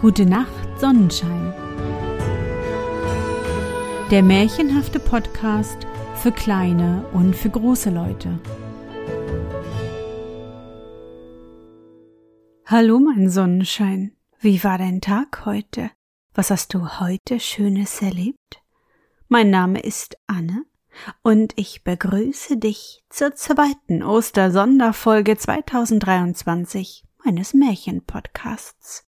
Gute Nacht, Sonnenschein. Der märchenhafte Podcast für kleine und für große Leute. Hallo, mein Sonnenschein. Wie war dein Tag heute? Was hast du heute Schönes erlebt? Mein Name ist Anne und ich begrüße dich zur zweiten Ostersonderfolge 2023 meines Märchenpodcasts.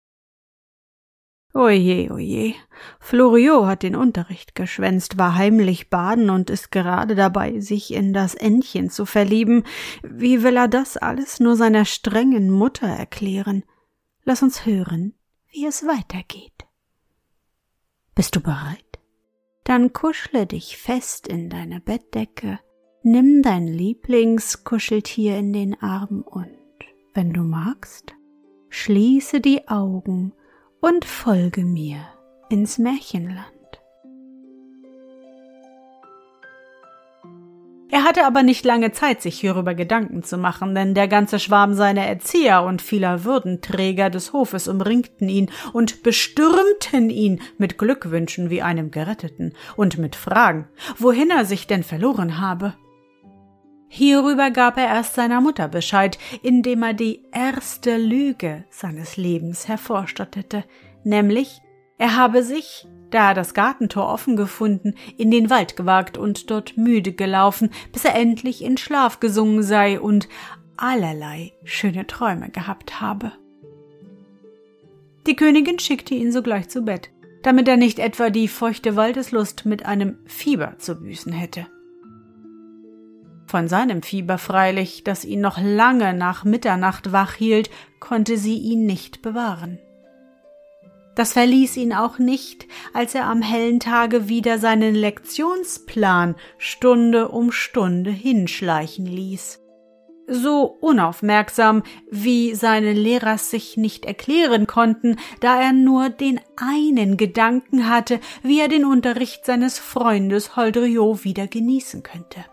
Oje, oje. Floriot hat den Unterricht geschwänzt, war heimlich baden und ist gerade dabei, sich in das Entchen zu verlieben. Wie will er das alles nur seiner strengen Mutter erklären? Lass uns hören, wie es weitergeht. Bist du bereit? Dann kuschle dich fest in deine Bettdecke, nimm dein Lieblingskuscheltier in den Arm und, wenn du magst, schließe die Augen und folge mir ins Märchenland. Er hatte aber nicht lange Zeit, sich hierüber Gedanken zu machen, denn der ganze Schwarm seiner Erzieher und vieler Würdenträger des Hofes umringten ihn und bestürmten ihn mit Glückwünschen wie einem Geretteten und mit Fragen, wohin er sich denn verloren habe. Hierüber gab er erst seiner Mutter Bescheid, indem er die erste Lüge seines Lebens hervorstottete, nämlich er habe sich, da er das Gartentor offen gefunden, in den Wald gewagt und dort müde gelaufen, bis er endlich in Schlaf gesungen sei und allerlei schöne Träume gehabt habe. Die Königin schickte ihn sogleich zu Bett, damit er nicht etwa die feuchte Waldeslust mit einem Fieber zu büßen hätte. Von seinem Fieber freilich, das ihn noch lange nach Mitternacht wach hielt, konnte sie ihn nicht bewahren. Das verließ ihn auch nicht, als er am hellen Tage wieder seinen Lektionsplan Stunde um Stunde hinschleichen ließ. So unaufmerksam, wie seine Lehrer sich nicht erklären konnten, da er nur den einen Gedanken hatte, wie er den Unterricht seines Freundes Holdriot wieder genießen könnte.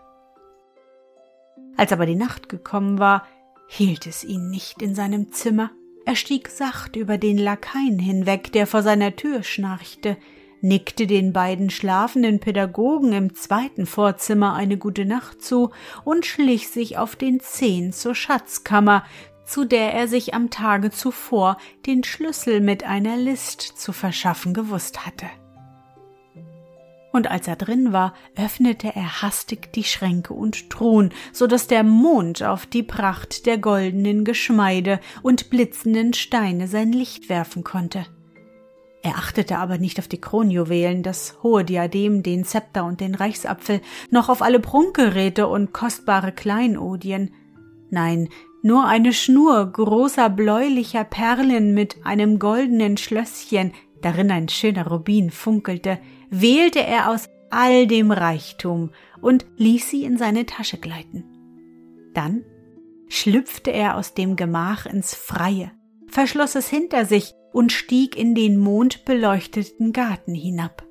Als aber die Nacht gekommen war, hielt es ihn nicht in seinem Zimmer. Er stieg sacht über den Lakaien hinweg, der vor seiner Tür schnarchte, nickte den beiden schlafenden Pädagogen im zweiten Vorzimmer eine gute Nacht zu und schlich sich auf den Zehen zur Schatzkammer, zu der er sich am Tage zuvor den Schlüssel mit einer List zu verschaffen gewusst hatte und als er drin war, öffnete er hastig die Schränke und Truhen, so dass der Mond auf die Pracht der goldenen Geschmeide und blitzenden Steine sein Licht werfen konnte. Er achtete aber nicht auf die Kronjuwelen, das hohe Diadem, den Zepter und den Reichsapfel, noch auf alle Prunkgeräte und kostbare Kleinodien. Nein, nur eine Schnur großer bläulicher Perlen mit einem goldenen Schlösschen, darin ein schöner Rubin funkelte, wählte er aus all dem Reichtum und ließ sie in seine Tasche gleiten. Dann schlüpfte er aus dem Gemach ins Freie, verschloss es hinter sich und stieg in den mondbeleuchteten Garten hinab.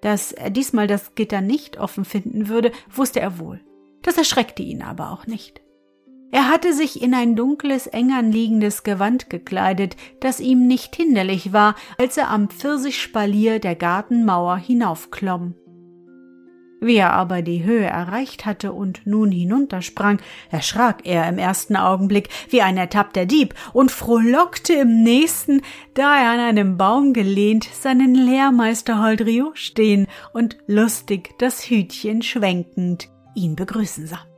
Dass er diesmal das Gitter nicht offen finden würde, wusste er wohl. Das erschreckte ihn aber auch nicht. Er hatte sich in ein dunkles, eng anliegendes Gewand gekleidet, das ihm nicht hinderlich war, als er am Pfirsichspalier der Gartenmauer hinaufklomm. Wie er aber die Höhe erreicht hatte und nun hinuntersprang, erschrak er im ersten Augenblick wie ein ertappter Dieb und frohlockte im nächsten, da er an einem Baum gelehnt seinen Lehrmeister Holdriot stehen und lustig das Hütchen schwenkend ihn begrüßen sah.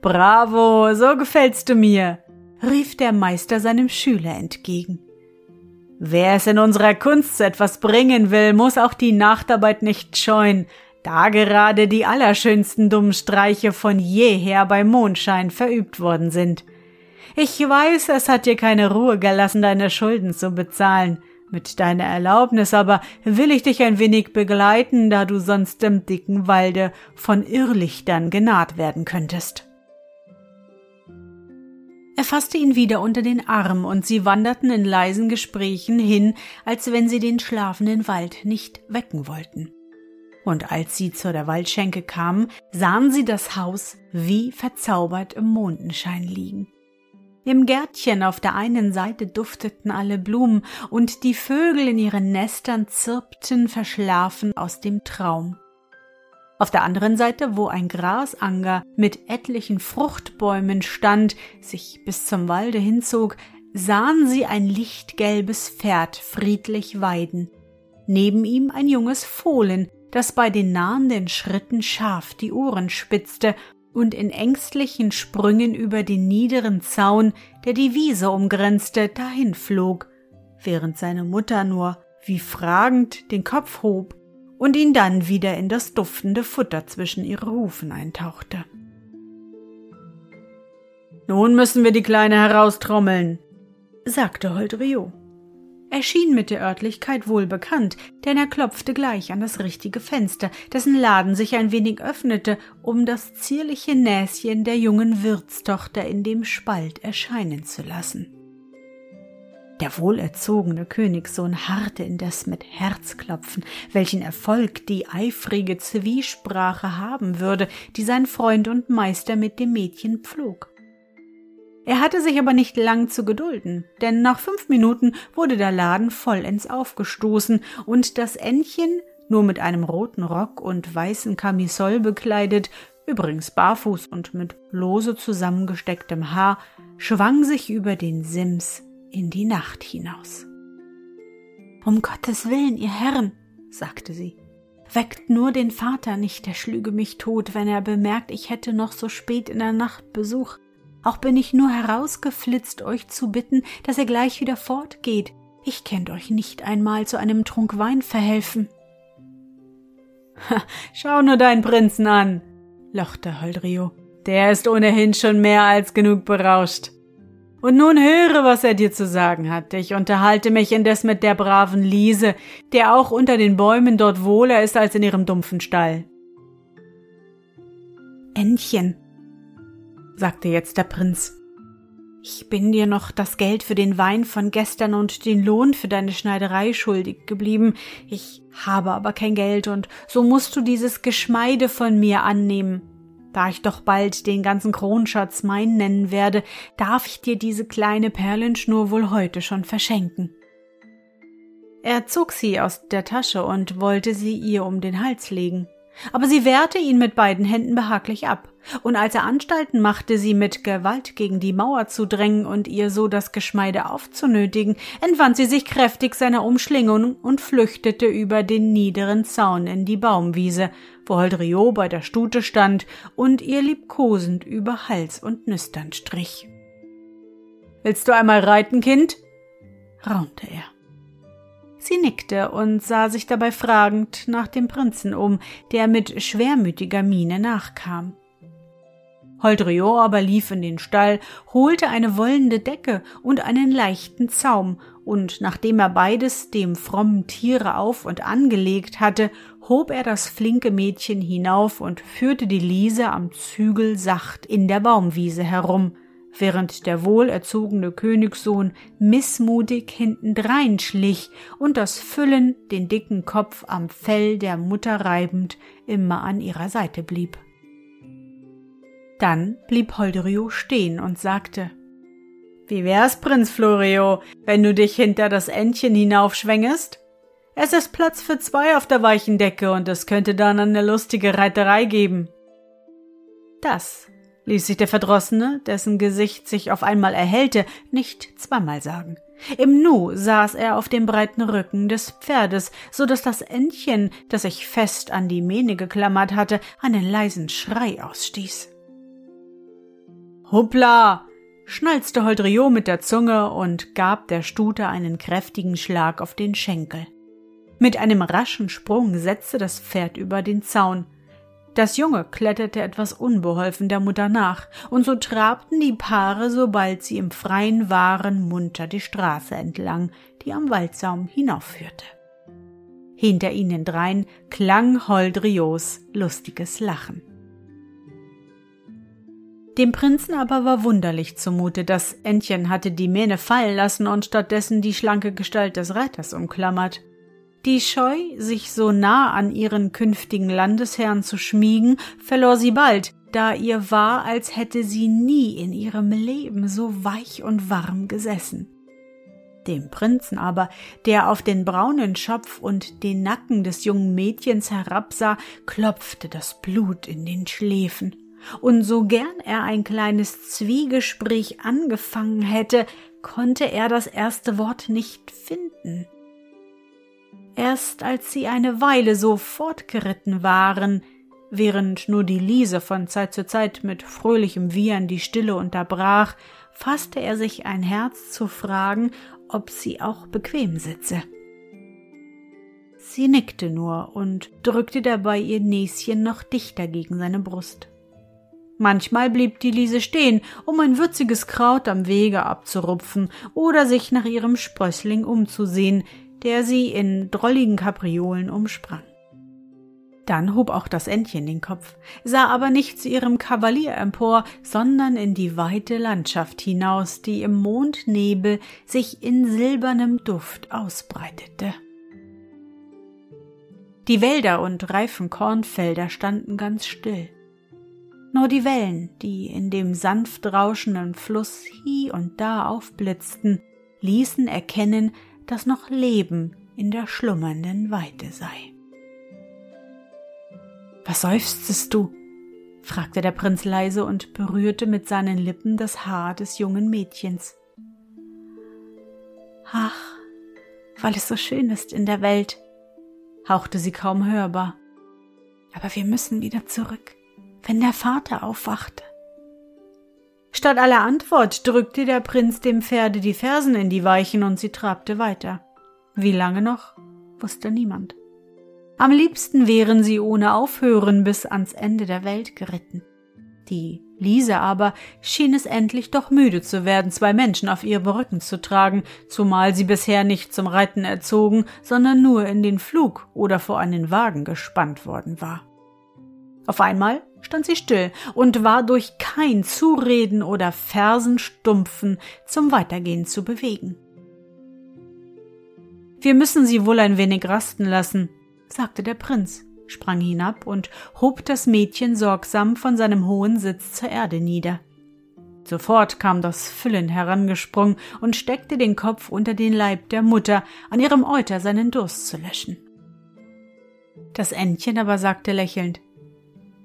Bravo, so gefällst du mir, rief der Meister seinem Schüler entgegen. Wer es in unserer Kunst zu etwas bringen will, muss auch die Nachtarbeit nicht scheuen, da gerade die allerschönsten Dummstreiche von jeher bei Mondschein verübt worden sind. Ich weiß, es hat dir keine Ruhe gelassen, deine Schulden zu bezahlen. Mit deiner Erlaubnis aber will ich dich ein wenig begleiten, da du sonst im dicken Walde von Irrlichtern genaht werden könntest. Er fasste ihn wieder unter den Arm, und sie wanderten in leisen Gesprächen hin, als wenn sie den schlafenden Wald nicht wecken wollten. Und als sie zu der Waldschenke kamen, sahen sie das Haus wie verzaubert im Mondenschein liegen. Im Gärtchen auf der einen Seite dufteten alle Blumen, und die Vögel in ihren Nestern zirpten verschlafen aus dem Traum. Auf der anderen Seite, wo ein Grasanger mit etlichen Fruchtbäumen stand, sich bis zum Walde hinzog, sahen sie ein lichtgelbes Pferd friedlich weiden. Neben ihm ein junges Fohlen, das bei den nahenden Schritten scharf die Ohren spitzte und in ängstlichen Sprüngen über den niederen Zaun, der die Wiese umgrenzte, dahinflog, während seine Mutter nur wie fragend den Kopf hob und ihn dann wieder in das duftende Futter zwischen ihre Hufen eintauchte. Nun müssen wir die Kleine heraustrommeln, sagte Holdrio. Er schien mit der Örtlichkeit wohl bekannt, denn er klopfte gleich an das richtige Fenster, dessen Laden sich ein wenig öffnete, um das zierliche Näschen der jungen Wirtstochter in dem Spalt erscheinen zu lassen. Der wohlerzogene Königssohn harrte indes mit Herzklopfen, welchen Erfolg die eifrige Zwiesprache haben würde, die sein Freund und Meister mit dem Mädchen pflog. Er hatte sich aber nicht lang zu gedulden, denn nach fünf Minuten wurde der Laden vollends aufgestoßen und das Entchen, nur mit einem roten Rock und weißen Kamisol bekleidet, übrigens barfuß und mit lose zusammengestecktem Haar, schwang sich über den Sims in die Nacht hinaus. Um Gottes Willen, ihr Herren, sagte sie, weckt nur den Vater nicht, der schlüge mich tot, wenn er bemerkt, ich hätte noch so spät in der Nacht Besuch. Auch bin ich nur herausgeflitzt, euch zu bitten, dass ihr gleich wieder fortgeht. Ich kennt euch nicht einmal zu einem Trunk Wein verhelfen. Ha, schau nur deinen Prinzen an, lochte Holdrio. Der ist ohnehin schon mehr als genug berauscht. Und nun höre, was er dir zu sagen hat. Ich unterhalte mich indes mit der braven Liese, der auch unter den Bäumen dort wohler ist als in ihrem dumpfen Stall. Entchen, sagte jetzt der Prinz. Ich bin dir noch das Geld für den Wein von gestern und den Lohn für deine Schneiderei schuldig geblieben. Ich habe aber kein Geld und so musst du dieses Geschmeide von mir annehmen. Da ich doch bald den ganzen Kronschatz mein nennen werde, darf ich dir diese kleine Perlenschnur wohl heute schon verschenken. Er zog sie aus der Tasche und wollte sie ihr um den Hals legen. Aber sie wehrte ihn mit beiden Händen behaglich ab, und als er Anstalten machte, sie mit Gewalt gegen die Mauer zu drängen und ihr so das Geschmeide aufzunötigen, entwand sie sich kräftig seiner Umschlingung und flüchtete über den niederen Zaun in die Baumwiese, wo Holdrio bei der Stute stand und ihr liebkosend über Hals und Nüstern strich. Willst du einmal reiten, Kind? raunte er. Sie nickte und sah sich dabei fragend nach dem Prinzen um, der mit schwermütiger Miene nachkam. Holdrio aber lief in den Stall, holte eine wollende Decke und einen leichten Zaum, und nachdem er beides dem frommen Tiere auf und angelegt hatte, hob er das flinke Mädchen hinauf und führte die Liese am Zügel sacht in der Baumwiese herum, während der wohlerzogene Königssohn missmutig hintendrein schlich und das Füllen den dicken Kopf am Fell der Mutter reibend immer an ihrer Seite blieb. Dann blieb Holderio stehen und sagte Wie wär's, Prinz Florio, wenn du dich hinter das Entchen hinaufschwängest? Es ist Platz für zwei auf der weichen Decke und es könnte dann eine lustige Reiterei geben. Das ließ sich der Verdrossene, dessen Gesicht sich auf einmal erhellte, nicht zweimal sagen. Im Nu saß er auf dem breiten Rücken des Pferdes, so dass das Entchen, das sich fest an die Mähne geklammert hatte, einen leisen Schrei ausstieß. Hoppla! Schnalzte Holdrio mit der Zunge und gab der Stute einen kräftigen Schlag auf den Schenkel. Mit einem raschen Sprung setzte das Pferd über den Zaun. Das Junge kletterte etwas unbeholfen der Mutter nach, und so trabten die Paare, sobald sie im Freien waren, munter die Straße entlang, die am Waldsaum hinaufführte. Hinter ihnen drein klang Holdrios lustiges Lachen. Dem Prinzen aber war wunderlich zumute, das Entchen hatte die Mähne fallen lassen und stattdessen die schlanke Gestalt des Reiters umklammert. Die Scheu, sich so nah an ihren künftigen Landesherrn zu schmiegen, verlor sie bald, da ihr war, als hätte sie nie in ihrem Leben so weich und warm gesessen. Dem Prinzen aber, der auf den braunen Schopf und den Nacken des jungen Mädchens herabsah, klopfte das Blut in den Schläfen. Und so gern er ein kleines Zwiegespräch angefangen hätte, konnte er das erste Wort nicht finden. Erst als sie eine Weile so fortgeritten waren, während nur die Liese von Zeit zu Zeit mit fröhlichem Wiehern die Stille unterbrach, fasste er sich ein Herz zu fragen, ob sie auch bequem sitze. Sie nickte nur und drückte dabei ihr Näschen noch dichter gegen seine Brust. Manchmal blieb die Liese stehen, um ein würziges Kraut am Wege abzurupfen oder sich nach ihrem Sprössling umzusehen, der sie in drolligen Kapriolen umsprang. Dann hob auch das Entchen den Kopf, sah aber nicht zu ihrem Kavalier empor, sondern in die weite Landschaft hinaus, die im Mondnebel sich in silbernem Duft ausbreitete. Die Wälder und reifen Kornfelder standen ganz still. Nur die Wellen, die in dem sanft rauschenden Fluss hie und da aufblitzten, ließen erkennen, dass noch Leben in der schlummernden Weite sei. Was seufzest du? fragte der Prinz leise und berührte mit seinen Lippen das Haar des jungen Mädchens. Ach, weil es so schön ist in der Welt, hauchte sie kaum hörbar. Aber wir müssen wieder zurück, wenn der Vater aufwachte. Statt aller Antwort drückte der Prinz dem Pferde die Fersen in die Weichen und sie trabte weiter. Wie lange noch, wusste niemand. Am liebsten wären sie ohne Aufhören bis ans Ende der Welt geritten. Die Liese aber schien es endlich doch müde zu werden, zwei Menschen auf ihrem Rücken zu tragen, zumal sie bisher nicht zum Reiten erzogen, sondern nur in den Flug oder vor einen Wagen gespannt worden war. Auf einmal stand sie still und war durch kein Zureden oder Fersenstumpfen zum Weitergehen zu bewegen. Wir müssen sie wohl ein wenig rasten lassen, sagte der Prinz, sprang hinab und hob das Mädchen sorgsam von seinem hohen Sitz zur Erde nieder. Sofort kam das Füllen herangesprungen und steckte den Kopf unter den Leib der Mutter, an ihrem Euter seinen Durst zu löschen. Das Entchen aber sagte lächelnd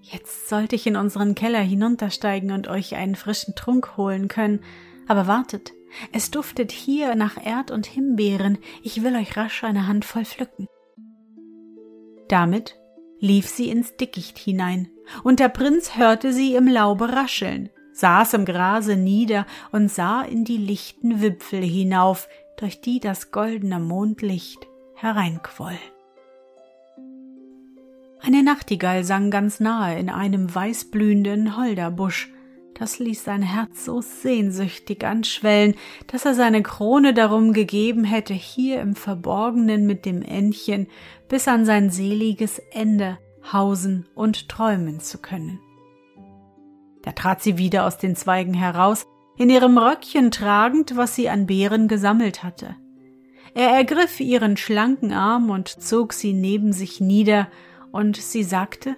Jetzt sollte ich in unseren Keller hinuntersteigen und euch einen frischen Trunk holen können, aber wartet, es duftet hier nach Erd und Himbeeren, ich will euch rasch eine Handvoll pflücken. Damit lief sie ins Dickicht hinein, und der Prinz hörte sie im Laube rascheln, saß im Grase nieder und sah in die lichten Wipfel hinauf, durch die das goldene Mondlicht hereinquoll. Eine Nachtigall sang ganz nahe in einem weißblühenden Holderbusch, das ließ sein Herz so sehnsüchtig anschwellen, dass er seine Krone darum gegeben hätte, hier im Verborgenen mit dem Entchen bis an sein seliges Ende hausen und träumen zu können. Da trat sie wieder aus den Zweigen heraus, in ihrem Röckchen tragend, was sie an Beeren gesammelt hatte. Er ergriff ihren schlanken Arm und zog sie neben sich nieder, und sie sagte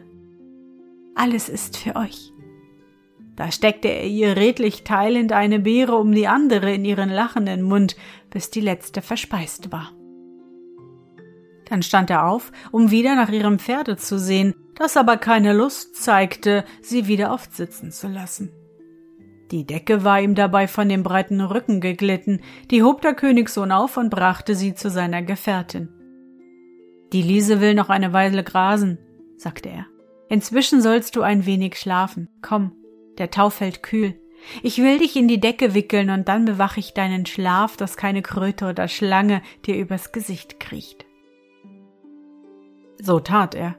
Alles ist für euch. Da steckte er ihr redlich teilend eine Beere um die andere in ihren lachenden Mund, bis die letzte verspeist war. Dann stand er auf, um wieder nach ihrem Pferde zu sehen, das aber keine Lust zeigte, sie wieder aufsitzen zu lassen. Die Decke war ihm dabei von dem breiten Rücken geglitten, die hob der Königssohn auf und brachte sie zu seiner Gefährtin. Die Liese will noch eine Weile grasen, sagte er. Inzwischen sollst du ein wenig schlafen. Komm, der Tau fällt kühl. Ich will dich in die Decke wickeln und dann bewache ich deinen Schlaf, dass keine Kröte oder Schlange dir übers Gesicht kriecht. So tat er,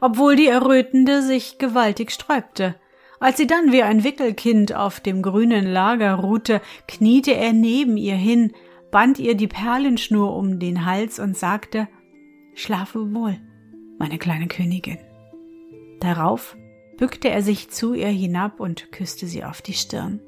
obwohl die Errötende sich gewaltig sträubte. Als sie dann wie ein Wickelkind auf dem grünen Lager ruhte, kniete er neben ihr hin, band ihr die Perlenschnur um den Hals und sagte Schlafe wohl, meine kleine Königin. Darauf bückte er sich zu ihr hinab und küsste sie auf die Stirn.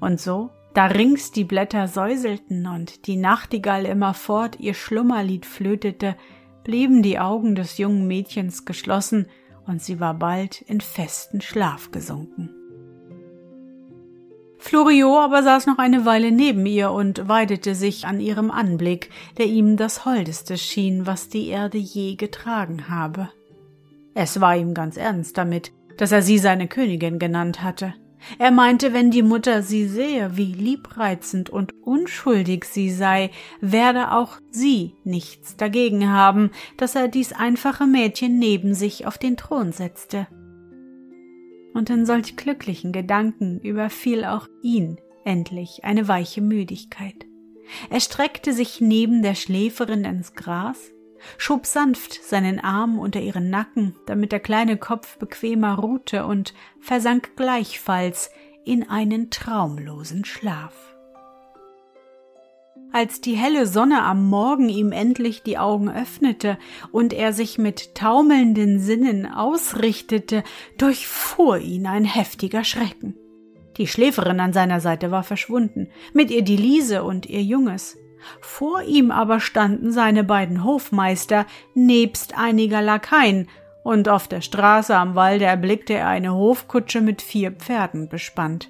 Und so, da rings die Blätter säuselten und die Nachtigall immerfort ihr Schlummerlied flötete, blieben die Augen des jungen Mädchens geschlossen und sie war bald in festen Schlaf gesunken. Floriot aber saß noch eine Weile neben ihr und weidete sich an ihrem Anblick, der ihm das Holdeste schien, was die Erde je getragen habe. Es war ihm ganz ernst damit, dass er sie seine Königin genannt hatte. Er meinte, wenn die Mutter sie sehe, wie liebreizend und unschuldig sie sei, werde auch sie nichts dagegen haben, dass er dies einfache Mädchen neben sich auf den Thron setzte und in solch glücklichen Gedanken überfiel auch ihn endlich eine weiche Müdigkeit. Er streckte sich neben der Schläferin ins Gras, schob sanft seinen Arm unter ihren Nacken, damit der kleine Kopf bequemer ruhte und versank gleichfalls in einen traumlosen Schlaf. Als die helle Sonne am Morgen ihm endlich die Augen öffnete und er sich mit taumelnden Sinnen ausrichtete, durchfuhr ihn ein heftiger Schrecken. Die Schläferin an seiner Seite war verschwunden, mit ihr die Liese und ihr Junges. Vor ihm aber standen seine beiden Hofmeister nebst einiger Lakaien, und auf der Straße am Walde erblickte er eine Hofkutsche mit vier Pferden bespannt.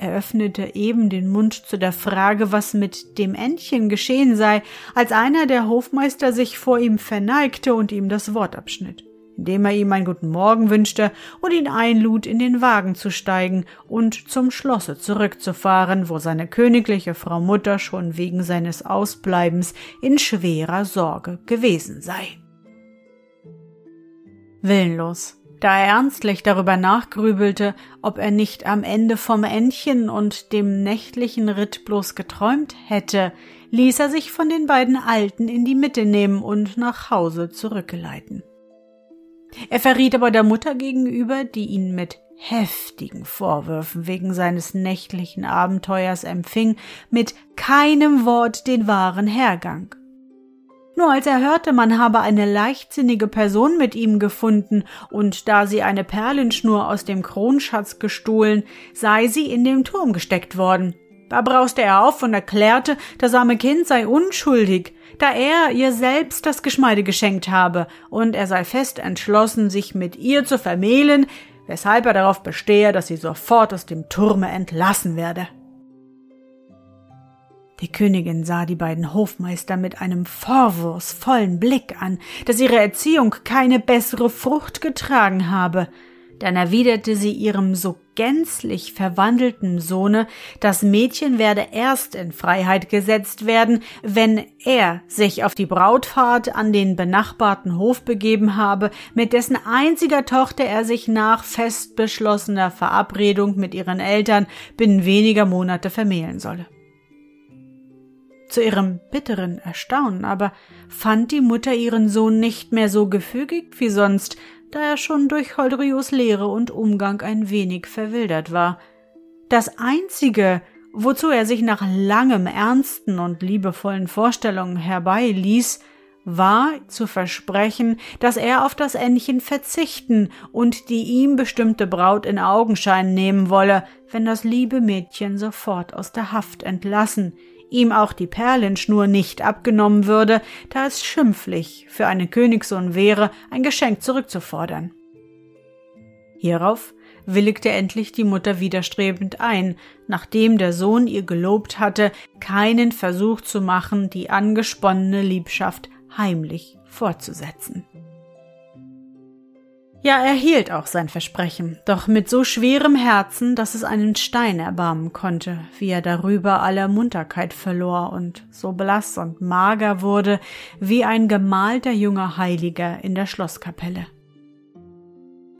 Er öffnete eben den Mund zu der Frage, was mit dem Entchen geschehen sei, als einer der Hofmeister sich vor ihm verneigte und ihm das Wort abschnitt, indem er ihm einen guten Morgen wünschte und ihn einlud, in den Wagen zu steigen und zum Schlosse zurückzufahren, wo seine königliche Frau Mutter schon wegen seines Ausbleibens in schwerer Sorge gewesen sei. Willenlos da er ernstlich darüber nachgrübelte, ob er nicht am Ende vom Entchen und dem nächtlichen Ritt bloß geträumt hätte, ließ er sich von den beiden Alten in die Mitte nehmen und nach Hause zurückgeleiten. Er verriet aber der Mutter gegenüber, die ihn mit heftigen Vorwürfen wegen seines nächtlichen Abenteuers empfing, mit keinem Wort den wahren Hergang. Nur als er hörte, man habe eine leichtsinnige Person mit ihm gefunden, und da sie eine Perlenschnur aus dem Kronschatz gestohlen, sei sie in den Turm gesteckt worden. Da brauste er auf und erklärte, das arme Kind sei unschuldig, da er ihr selbst das Geschmeide geschenkt habe, und er sei fest entschlossen, sich mit ihr zu vermählen, weshalb er darauf bestehe, dass sie sofort aus dem Turme entlassen werde. Die Königin sah die beiden Hofmeister mit einem vorwurfsvollen Blick an, dass ihre Erziehung keine bessere Frucht getragen habe. Dann erwiderte sie ihrem so gänzlich verwandelten Sohne, das Mädchen werde erst in Freiheit gesetzt werden, wenn er sich auf die Brautfahrt an den benachbarten Hof begeben habe, mit dessen einziger Tochter er sich nach fest beschlossener Verabredung mit ihren Eltern binnen weniger Monate vermählen solle. Zu ihrem bitteren Erstaunen aber fand die Mutter ihren Sohn nicht mehr so gefügig wie sonst, da er schon durch Holdrios Lehre und Umgang ein wenig verwildert war. Das einzige, wozu er sich nach langem ernsten und liebevollen Vorstellungen herbeiließ, war zu versprechen, dass er auf das Ännchen verzichten und die ihm bestimmte Braut in Augenschein nehmen wolle, wenn das liebe Mädchen sofort aus der Haft entlassen, ihm auch die Perlenschnur nicht abgenommen würde, da es schimpflich für einen Königssohn wäre, ein Geschenk zurückzufordern. Hierauf willigte endlich die Mutter widerstrebend ein, nachdem der Sohn ihr gelobt hatte, keinen Versuch zu machen, die angesponnene Liebschaft heimlich fortzusetzen. Ja, er hielt auch sein Versprechen, doch mit so schwerem Herzen, dass es einen Stein erbarmen konnte, wie er darüber aller Munterkeit verlor und so blass und mager wurde wie ein gemalter junger Heiliger in der Schlosskapelle.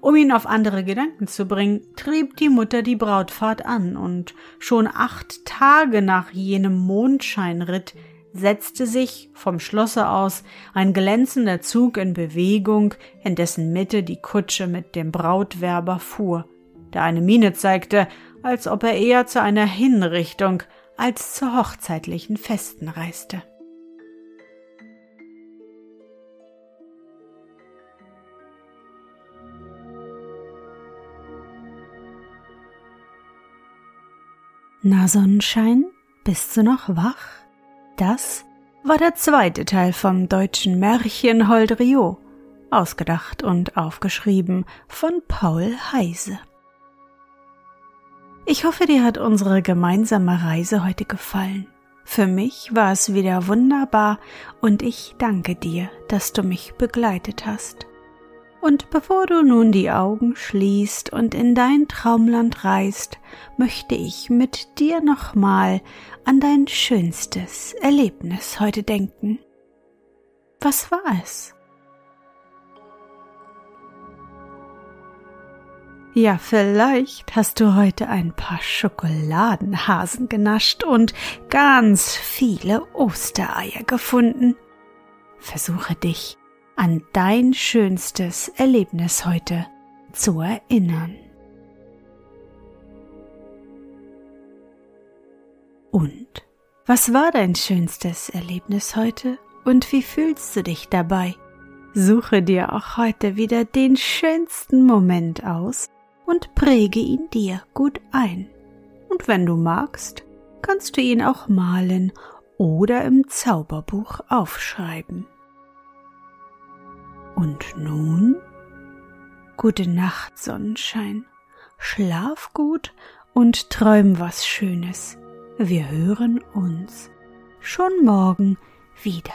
Um ihn auf andere Gedanken zu bringen, trieb die Mutter die Brautfahrt an, und schon acht Tage nach jenem Mondscheinritt setzte sich vom Schlosse aus ein glänzender Zug in Bewegung, in dessen Mitte die Kutsche mit dem Brautwerber fuhr, der eine Miene zeigte, als ob er eher zu einer Hinrichtung als zu hochzeitlichen Festen reiste. Na Sonnenschein, bist du noch wach? Das war der zweite Teil vom deutschen Märchen Holdrio. Ausgedacht und aufgeschrieben von Paul Heise. Ich hoffe, dir hat unsere gemeinsame Reise heute gefallen. Für mich war es wieder wunderbar und ich danke dir, dass du mich begleitet hast. Und bevor du nun die Augen schließt und in dein Traumland reist, möchte ich mit dir nochmal an dein schönstes Erlebnis heute denken. Was war es? Ja, vielleicht hast du heute ein paar Schokoladenhasen genascht und ganz viele Ostereier gefunden. Versuche dich an dein schönstes Erlebnis heute zu erinnern. Und was war dein schönstes Erlebnis heute und wie fühlst du dich dabei? Suche dir auch heute wieder den schönsten Moment aus und präge ihn dir gut ein. Und wenn du magst, kannst du ihn auch malen oder im Zauberbuch aufschreiben. Und nun? Gute Nacht, Sonnenschein. Schlaf gut und träum was Schönes. Wir hören uns schon morgen wieder.